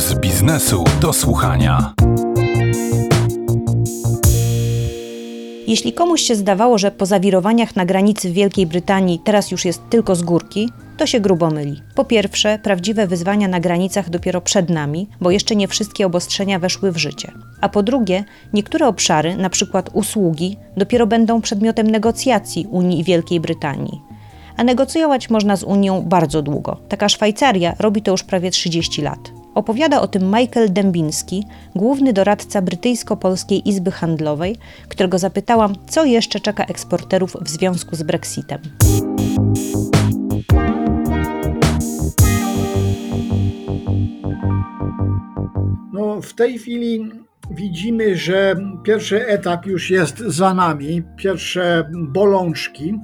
z biznesu do słuchania. Jeśli komuś się zdawało, że po zawirowaniach na granicy w Wielkiej Brytanii teraz już jest tylko z górki, to się grubo myli. Po pierwsze, prawdziwe wyzwania na granicach dopiero przed nami, bo jeszcze nie wszystkie obostrzenia weszły w życie. A po drugie, niektóre obszary, np. usługi, dopiero będą przedmiotem negocjacji Unii i Wielkiej Brytanii. A negocjować można z Unią bardzo długo. Taka Szwajcaria robi to już prawie 30 lat. Opowiada o tym Michael Dębiński, główny doradca Brytyjsko-Polskiej Izby Handlowej, którego zapytałam, co jeszcze czeka eksporterów w związku z Brexitem. No, w tej chwili widzimy, że pierwszy etap już jest za nami, pierwsze bolączki.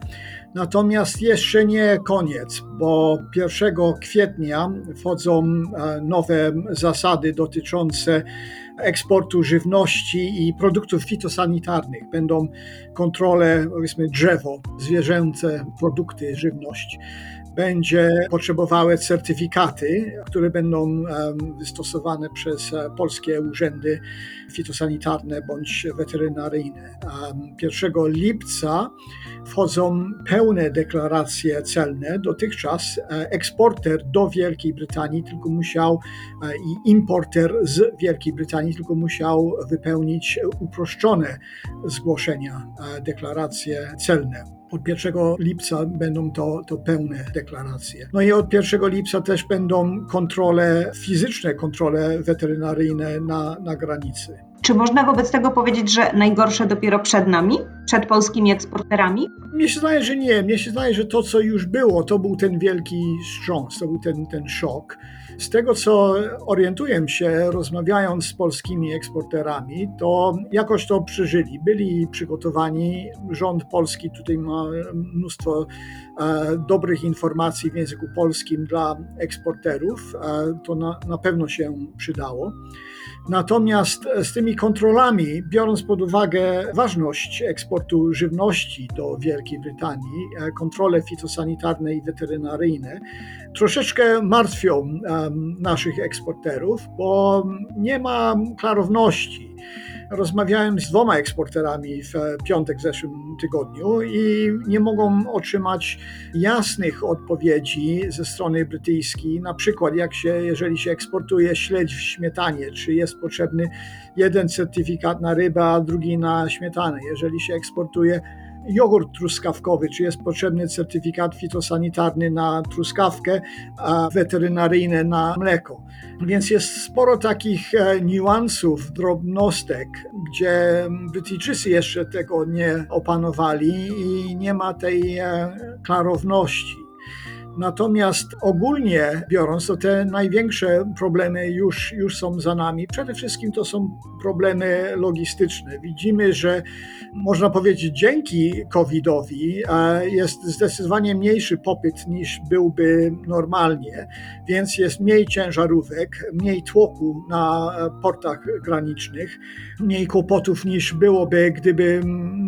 Natomiast jeszcze nie koniec, bo 1 kwietnia wchodzą e, nowe zasady dotyczące eksportu żywności i produktów fitosanitarnych. Będą kontrole, powiedzmy, drzewo, zwierzęce produkty żywności będzie potrzebowały certyfikaty, które będą wystosowane przez e, polskie urzędy fitosanitarne bądź weterynaryjne. 1 lipca wchodzą pełne deklaracje celne. Dotychczas e, eksporter do Wielkiej Brytanii tylko musiał e, i importer z Wielkiej Brytanii tylko musiał wypełnić uproszczone zgłoszenia, deklaracje celne. Od 1 lipca będą to, to pełne deklaracje. No i od 1 lipca też będą kontrole fizyczne, kontrole weterynaryjne na, na granicy. Czy można wobec tego powiedzieć, że najgorsze dopiero przed nami, przed polskimi eksporterami? Mnie się zdaje, że nie. Mnie się zdaje, że to, co już było, to był ten wielki wstrząs, to był ten, ten szok. Z tego, co orientuję się, rozmawiając z polskimi eksporterami, to jakoś to przeżyli. Byli przygotowani. Rząd polski tutaj ma mnóstwo e, dobrych informacji w języku polskim dla eksporterów. E, to na, na pewno się przydało. Natomiast z tymi kontrolami, biorąc pod uwagę ważność eksportu żywności do Wielkiej Brytanii, e, kontrole fitosanitarne i weterynaryjne, troszeczkę martwią naszych eksporterów, bo nie ma klarowności Rozmawiałem z dwoma eksporterami w piątek w zeszłym tygodniu i nie mogą otrzymać jasnych odpowiedzi ze strony brytyjskiej. Na przykład, jak się, jeżeli się eksportuje śledź w śmietanie, czy jest potrzebny jeden certyfikat na rybę, a drugi na śmietanę. Jeżeli się eksportuje jogurt truskawkowy, czy jest potrzebny certyfikat fitosanitarny na truskawkę, a weterynaryjny na mleko. Więc jest sporo takich e, niuansów, drobnostek, gdzie Brytyjczycy jeszcze tego nie opanowali i nie ma tej e, klarowności. Natomiast ogólnie biorąc, to te największe problemy już, już są za nami. Przede wszystkim to są problemy logistyczne. Widzimy, że można powiedzieć, dzięki COVID-owi e, jest zdecydowanie mniejszy popyt niż byłby normalnie, więc jest mniej ciężarówek, mniej tłoku na portach granicznych, mniej kłopotów niż byłoby, gdyby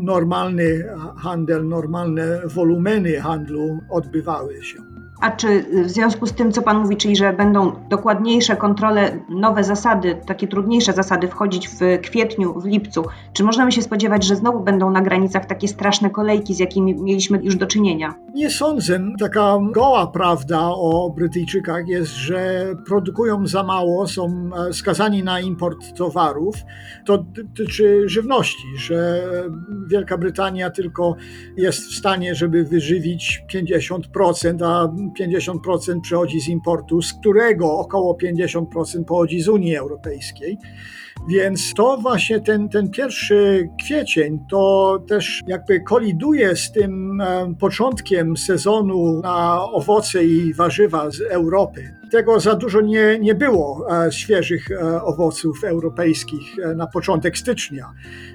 normalny handel, normalne wolumeny handlu odbywały się. A czy w związku z tym, co Pan mówi, czyli że będą dokładniejsze kontrole, nowe zasady, takie trudniejsze zasady wchodzić w kwietniu, w lipcu, czy możemy się spodziewać, że znowu będą na granicach takie straszne kolejki, z jakimi mieliśmy już do czynienia? Nie sądzę. Taka goła prawda o Brytyjczykach jest, że produkują za mało, są e, skazani na import towarów. To dotyczy żywności, że Wielka Brytania tylko jest w stanie, żeby wyżywić 50%, a 50% przychodzi z importu, z którego około 50% pochodzi z Unii Europejskiej. Więc to właśnie ten, ten pierwszy kwiecień to też jakby koliduje z tym e, początkiem sezonu na owoce i warzywa z Europy. Tego za dużo nie, nie było e, świeżych e, owoców europejskich na początek stycznia.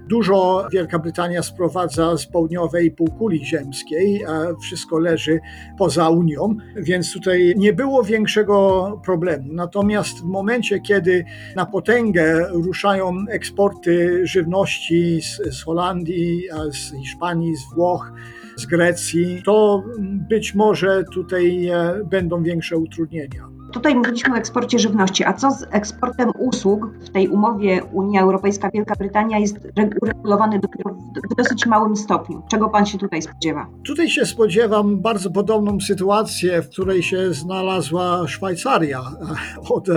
Dużo Wielka Brytania sprowadza z południowej półkuli ziemskiej, wszystko leży poza Unią, więc tutaj nie było większego problemu. Natomiast w momencie, kiedy na potęgę ruszają eksporty żywności z, z Holandii, z Hiszpanii, z Włoch, z Grecji, to być może tutaj e, będą większe utrudnienia. Tutaj mówiliśmy o eksporcie żywności, a co z eksportem usług? W tej umowie Unia Europejska-Wielka Brytania jest uregulowany dopiero w dosyć małym stopniu. Czego pan się tutaj spodziewa? Tutaj się spodziewam bardzo podobną sytuację, w której się znalazła Szwajcaria od,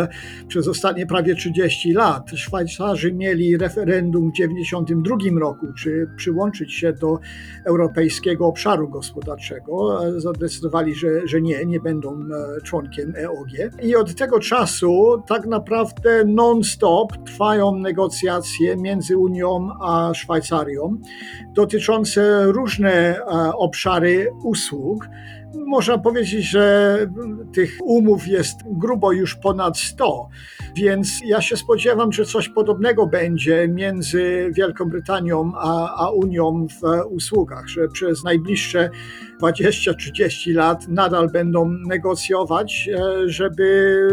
przez ostatnie prawie 30 lat. Szwajcarzy mieli referendum w 1992 roku, czy przyłączyć się do Europejskiego Obszaru Gospodarczego. Zadecydowali, że, że nie, nie będą e, członkiem EOG. I od tego czasu tak naprawdę non-stop trwają negocjacje między Unią a Szwajcarią dotyczące różne e, obszary usług. Można powiedzieć, że tych umów jest grubo już ponad 100, więc ja się spodziewam, że coś podobnego będzie między Wielką Brytanią a, a Unią w usługach, że przez najbliższe 20-30 lat nadal będą negocjować, e, żeby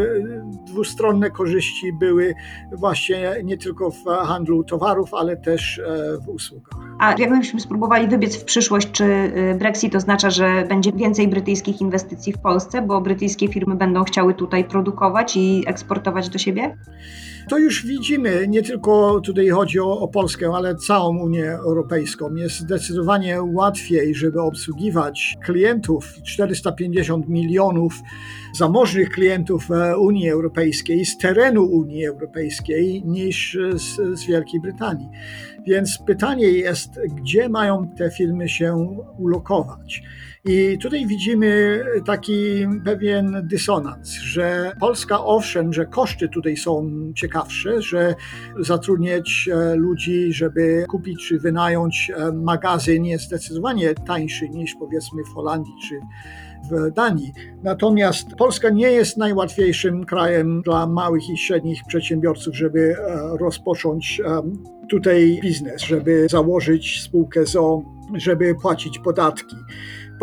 dwustronne korzyści były właśnie nie tylko w handlu towarów, ale też e, w usługach. A jakbyśmy spróbowali wybiec w przyszłość, czy y, Brexit oznacza, że będzie więcej brytyjskich inwestycji w Polsce, bo brytyjskie firmy będą chciały tutaj produkować i eksportować do siebie? To już widzimy, nie tylko tutaj chodzi o, o, Polskę, ale całą Unię Europejską. Jest zdecydowanie łatwiej, żeby obsługiwać klientów 450 milionów zamożnych klientów e, Unii Europejskiej z terenu Unii Europejskiej niż z, z Wielkiej Brytanii. Więc pytanie jest, gdzie mają te firmy się ulokować? I tutaj widzimy taki pewien dysonans, że Polska owszem, że koszty tutaj są ciekawsze, że zatrudniać e, ludzi, żeby kupić czy wynająć e, magazyn jest zdecydowanie tańszy niż powiedzmy w Holandii czy w Danii. Natomiast Polska nie jest najłatwiejszym krajem dla małych i średnich przedsiębiorców, żeby e, rozpocząć tutaj biznes, żeby założyć spółkę ZO, żeby płacić podatki.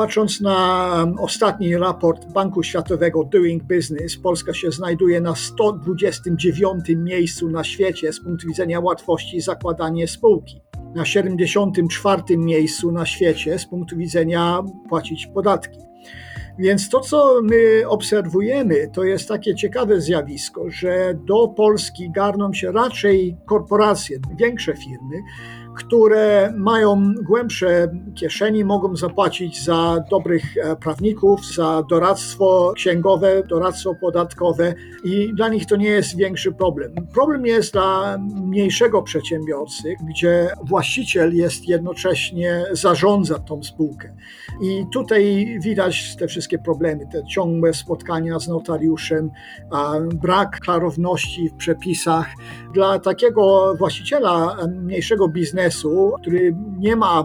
Patrząc na ostatni raport Banku Światowego Doing Business, Polska się znajduje na 129 miejscu na świecie z punktu widzenia łatwości zakładania spółki. Na 74 miejscu na świecie z punktu widzenia płacić podatki. Więc to, co my obserwujemy, to jest takie ciekawe zjawisko, że do Polski garną się raczej korporacje, większe firmy, które mają głębsze kieszeni, mogą zapłacić za dobrych e, prawników, za doradztwo księgowe, doradztwo podatkowe i dla nich to nie jest większy problem. Problem jest dla mniejszego przedsiębiorcy, gdzie właściciel jest jednocześnie zarządza tą spółkę. I tutaj widać te wszystkie problemy, te ciągłe spotkania z notariuszem, brak klarowności w przepisach. Dla takiego właściciela mniejszego biznesu, biznesu, który nie ma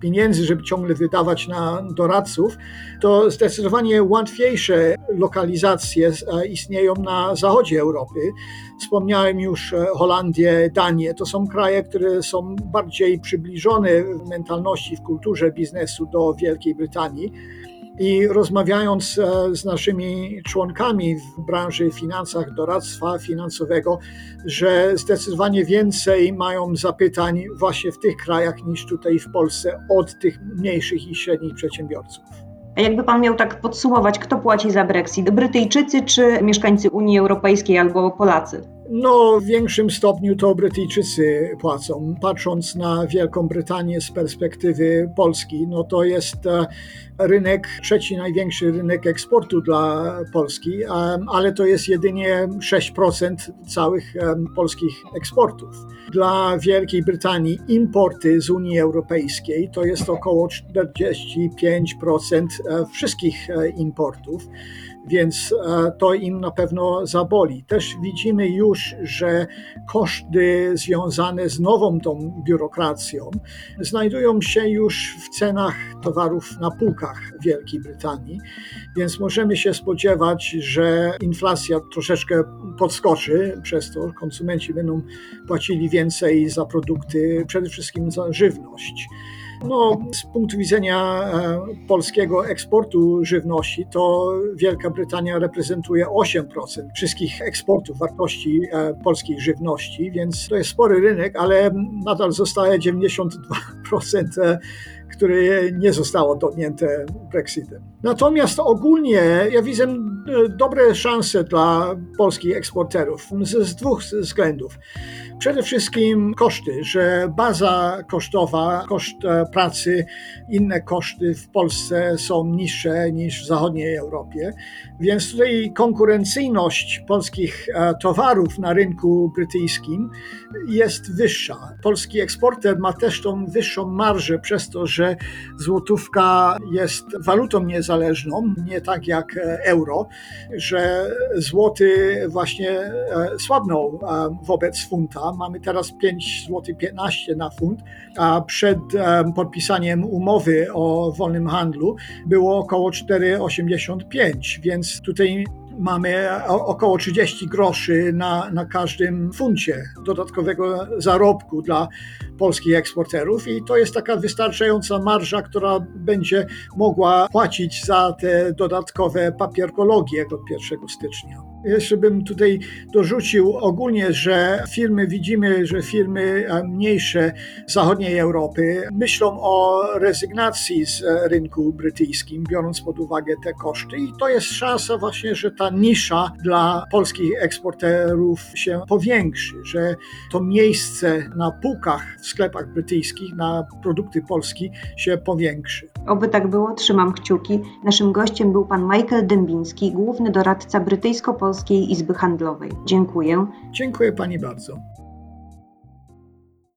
pieniędzy, żeby ciągle wydawać na doradców, to zdecydowanie łatwiejsze lokalizacje e, istnieją na zachodzie Europy. Wspomniałem już e, Holandię, Danię. To są kraje, które są bardziej przybliżone w mentalności, w kulturze biznesu do Wielkiej Brytanii. I rozmawiając e, z naszymi członkami w branży finansach, doradztwa finansowego, że zdecydowanie więcej mają zapytań właśnie w tych krajach niż tutaj w Polsce od tych mniejszych i średnich przedsiębiorców. A jakby pan miał tak podsumować, kto płaci za Brexit? Brytyjczycy czy mieszkańcy Unii Europejskiej albo Polacy? No, w większym stopniu to Brytyjczycy płacą. Patrząc na Wielką Brytanię z perspektywy Polski, no to jest e, rynek, trzeci największy rynek eksportu dla Polski, ale to jest jedynie 6% całych polskich eksportów. Dla Wielkiej Brytanii importy z Unii Europejskiej to jest około 45% e, wszystkich e, importów więc e, to im na pewno zaboli. Też widzimy już, że koszty związane z nową tą biurokracją znajdują się już w cenach towarów na półkach Wielkiej Brytanii, więc możemy się spodziewać, że inflacja troszeczkę podskoczy, przez to konsumenci będą płacili więcej za produkty, przede wszystkim za żywność. No, z punktu widzenia e, polskiego eksportu żywności, to Wielka Brytania reprezentuje 8% wszystkich eksportów wartości e, polskiej żywności, więc to jest spory rynek, ale nadal zostaje 92% które nie zostało dotknięte Brexitem. Natomiast ogólnie ja widzę e, dobre szanse dla polskich eksporterów z, z dwóch względów. Przede wszystkim koszty, że baza kosztowa, koszt e, pracy, inne koszty w Polsce są niższe niż w zachodniej Europie, więc tutaj konkurencyjność polskich e, towarów na rynku brytyjskim jest wyższa. Polski eksporter ma też tą wyższą marżę przez to, że złotówka jest walutą niezależną, nie tak jak e, euro, że złoty właśnie e, słabnął e, wobec funta. Mamy teraz 5 zł 15 na funt, a przed e, podpisaniem umowy o wolnym handlu było około 4,85, więc tutaj mamy około 30 groszy na, na każdym funcie dodatkowego zarobku dla polskich eksporterów i to jest taka wystarczająca marża, która będzie mogła płacić za te dodatkowe papierkologie od 1 stycznia. Jeszcze bym tutaj dorzucił ogólnie, że firmy, widzimy, że firmy mniejsze zachodniej Europy myślą o rezygnacji z e, rynku brytyjskim, biorąc pod uwagę te koszty i to jest szansa właśnie, że ta nisza dla polskich eksporterów się powiększy, że to miejsce na półkach w sklepach brytyjskich na produkty Polski się powiększy. Oby tak było, trzymam kciuki. Naszym gościem był pan Michael Dębiński, główny doradca Brytyjsko-Polskiej Izby Handlowej. Dziękuję. Dziękuję Pani bardzo.